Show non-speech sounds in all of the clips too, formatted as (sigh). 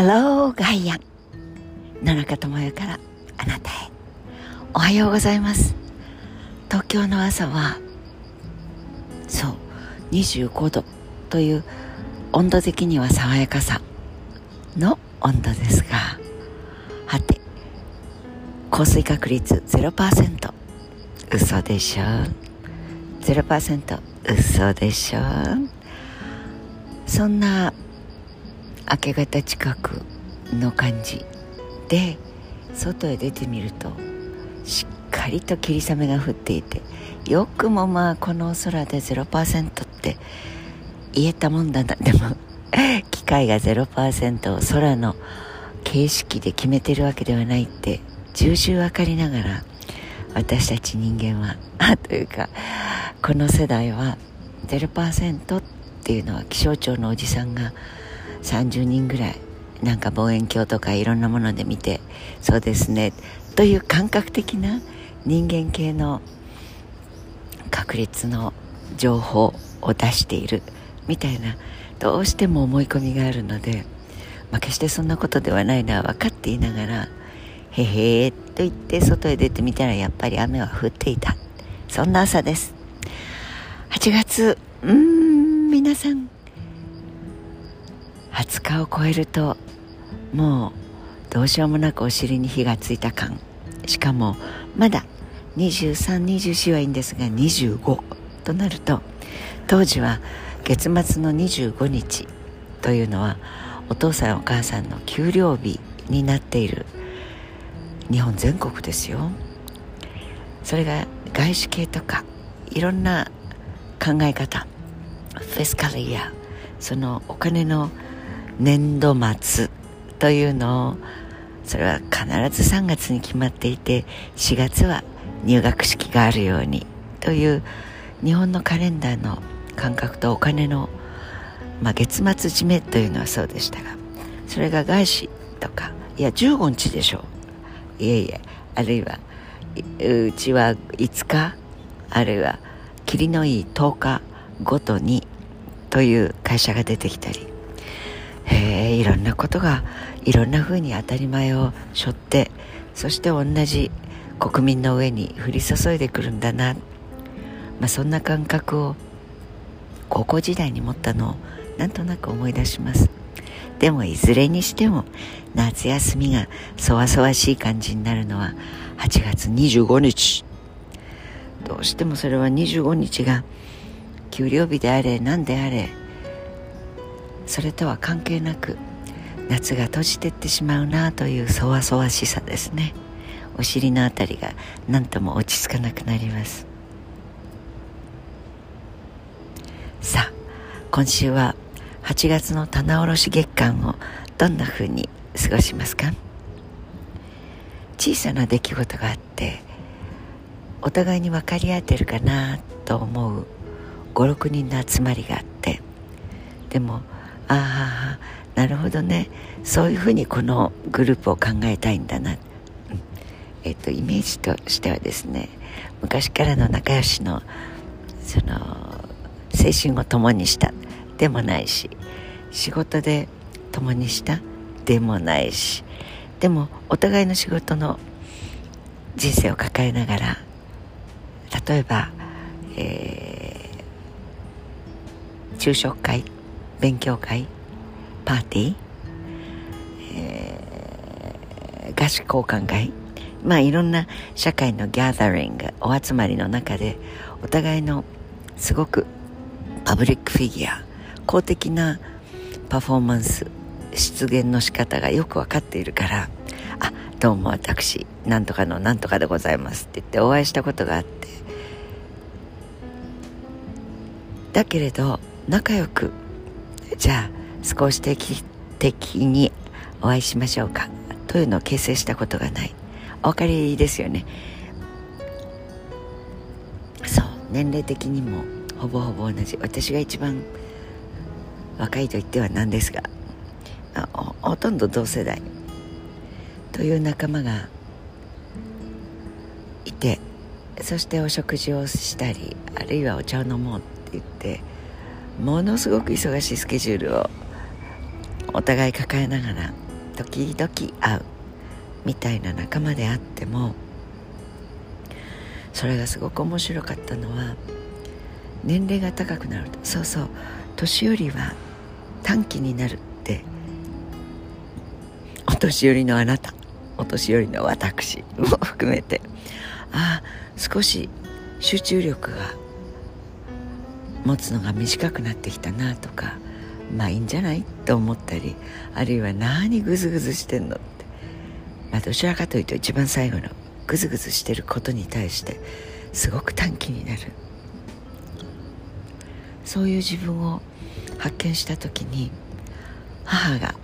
ハローガイアン。野中智代からあなたへ。おはようございます。東京の朝はそう25度という温度的には爽やかさの温度ですがはて降水確率0%嘘でしょ0%嘘でしょそんな明け方近くの感じで外へ出てみるとしっかりと霧雨が降っていてよくもまあこの空で0%って言えたもんだな。でも (laughs) 機械が0%を空の形式で決めてるわけではないって重々分かりながら私たち人間は。というかこの世代は0%っていうのは気象庁のおじさんが30人ぐらいなんか望遠鏡とかいろんなもので見てそうですね。という感覚的な人間系の確率の情報を出しているみたいなどうしても思い込みがあるので、まあ、決してそんなことではないのは分かっていながらへへーと言って外へ出てみたらやっぱり雨は降っていた。そんな朝です。8月うん皆さん20日を超えるともうどうしようもなくお尻に火がついた感。しかもまだ2324はいいんですが25となると当時は月末の25日というのはお父さんお母さんの給料日になっている日本全国ですよ。それが外資系とかいろんな考え方フェスカルイヤーそのお金の年度末というのをそれは必ず3月に決まっていて4月は入学式があるようにという日本のカレンダーの感覚とお金の、まあ、月末締めというのはそうでしたがそれが外資とかいや15日でしょ。ういえいえあるいはうちは5日あるいは霧のいい10日ごとにという会社が出てきたり。へえいろんなことがいろんなふうに当たり前を背負ってそして同じ国民の上に降り注いでくるんだな、まあ、そんな感覚を高校時代に持ったのをなんとなく思い出します。でもいずれにしても夏休みがそわそわしい感じになるのは8月25日。どうしてもそれは25日が給料日であれ何であれそれとは関係なく夏が閉じてってしまうなというそわそわしさですね。お尻のあたりが何とも落ち着かなくなります。さあ今週は8月の棚卸月間をどんな風に過ごしますか？小さな出来事があってお互いに分かり合ってるかなと思う56人の集まりがあってでもああなるほどね。そういうふうにこのグループを考えたいんだな、うん、えっとイメージとしてはですね昔からの仲良しのその青春を共にした。でもないし仕事で共にした。でもないしでもお互いの仕事の人生を抱えながら例えば、えー、昼食会勉強会パーティー、えー、合宿交換会まあいろんな社会のギャザリングお集まりの中でお互いのすごくパブリックフィギュア公的なパフォーマンス出現の仕方がよく分かっているからあどうも私なんとかのなんとかでございますって言ってお会いしたことがあって。だけれど仲良くじゃあ少し定期的にお会いしましょうか。というのを形成したことがない。お分かりですよね。そう。年齢的にもほぼほぼ同じ。私が一番若いと言ってはなんですが。ほほとんど同世代。という仲間がいてそしてお食事をしたりあるいはお茶を飲もうって言ってものすごく忙しいスケジュールをお互い抱えながら時々会うみたいな仲間であってもそれがすごく面白かったのは年齢が高くなるとそうそう年寄りは短期になるってお年寄りのあなたお年寄りの私も含めてああ少し集中力が持つのが短くなってきたなとかまあいいんじゃないと思ったりあるいは何グズグズしてんのって、まあ、どちらかというと一番最後のグズグズしてることに対してすごく短気になる。そういう自分を発見した時に母が、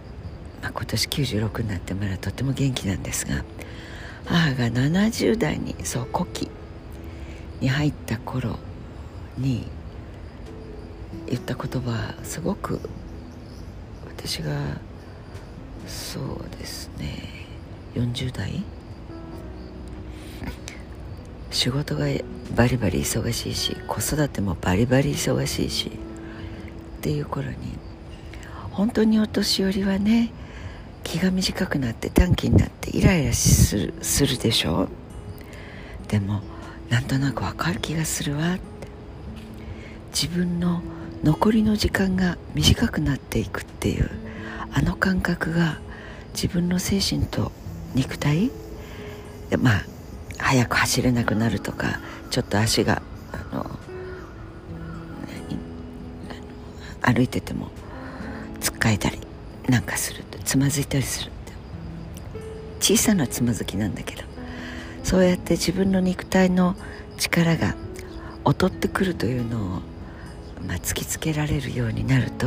まあ、今年96になってまだとても元気なんですが母が70代にそう古希に入った頃に言った言葉すごく私がそうですね40代？仕事がバリバリ忙しいし子育てもバリバリ忙しいしっていう頃に本当にお年寄りはね気が短くなって短気になってイライラするするでしょ？でもなんとなくわかる気がするわ。って自分の残りの時間が短くなっていくっていうあの感覚が自分の精神と肉体？まあ早く走れなくなるとかちょっと足があの歩いててもつっかえたりなんかするとつまずいたりするって。小さなつまずきなんだけど。そうやって自分の肉体の力が劣ってくるというのを、まあ、突きつけられるようになると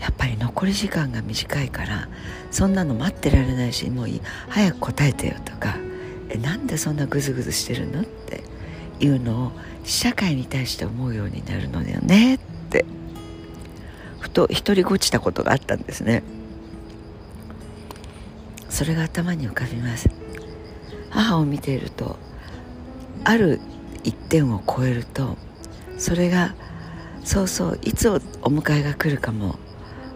やっぱり残り時間が短いからそんなの待ってられないしもういい早く答えてよとかえなんでそんなグズグズしてるのっていうのを社会に対して思うようになるのだよねって。ふと独りごちたことがあったんですね。それが頭に浮かびます。母を見ているとある一点を超えるとそれがそうそういつお迎えが来るかも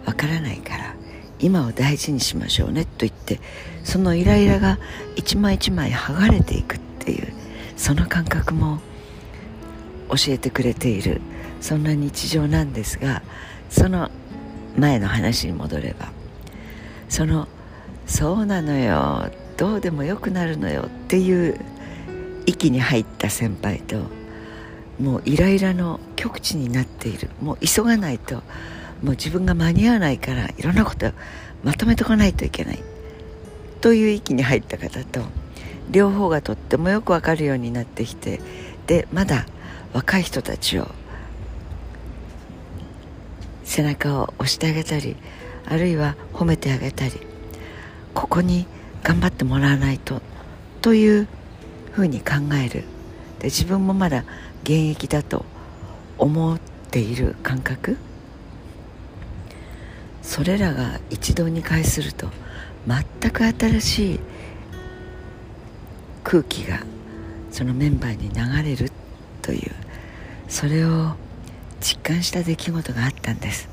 わからないから今を大事にしましょうねと言ってそのイライラが一枚一枚剥がれていくっていうその感覚も教えてくれているそんな日常なんですがその前の話に戻ればそのそうなのよどうでもよくなるのよっていう息に入った先輩ともうイライラの極致になっている。もう急がないと。もう自分が間に合わないからいろんなことまとめておかないといけない。という域に入った方と両方がとってもよくわかるようになってきてでまだ若い人たちを背中を押してあげたりあるいは褒めてあげたりここに頑張ってもらわないとというふうに考える。で自分もまだ現役だと思っている感覚？それらが一堂に会すると全く新しい空気がそのメンバーに流れるというそれを実感した出来事があったんです。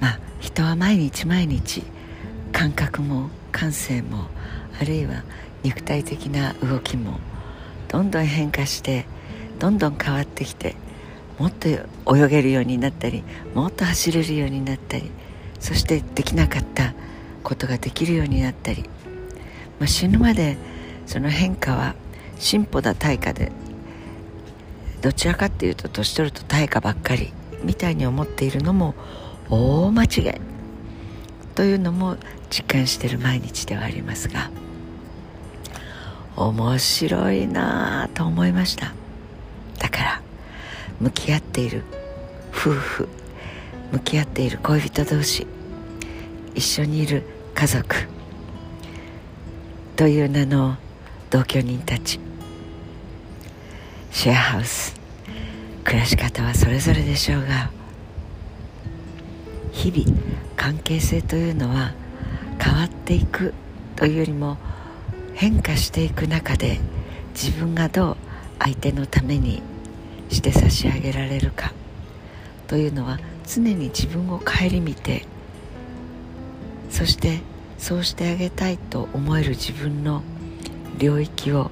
まあ人は毎日毎日感覚も感性もあるいは肉体的な動きもどんどん変化してどんどん変わってきてもっと泳げるようになったりもっと走れるようになったりそしてできなかったことができるようになったり、まあ、死ぬまでその変化は進歩だ対価で。どちらかっていうと年取ると対価ばっかりみたいに思っているのも大間違い。というのも実感している毎日ではありますが。面白いなと思いました。だから向き合っている夫婦向き合っている恋人同士一緒にいる家族という名の同居人たち。シェアハウス暮らし方はそれぞれでしょうが日々関係性というのは変わっていくというよりも変化していく中で自分がどう相手のためにして差し上げられるか。というのは常に自分を顧みてそしてそうしてあげたいと思える自分の領域を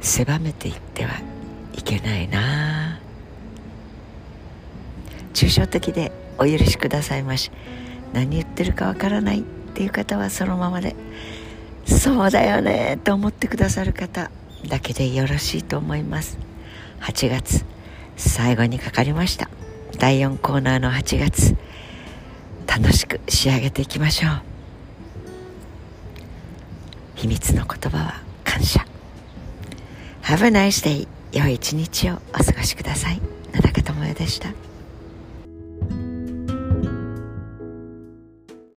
狭めていってはいけないな。抽象的でお許しくださいまし。何言ってるかわからないっていう方はそのままでそうだよねと思ってくださる方だけでよろしいと思います。8月最後にかかりました。第4コーナーの8月楽しく仕上げていきましょう。秘密の言葉は感謝。Have a nice day 良い一日をお過ごしください。野中智代でした。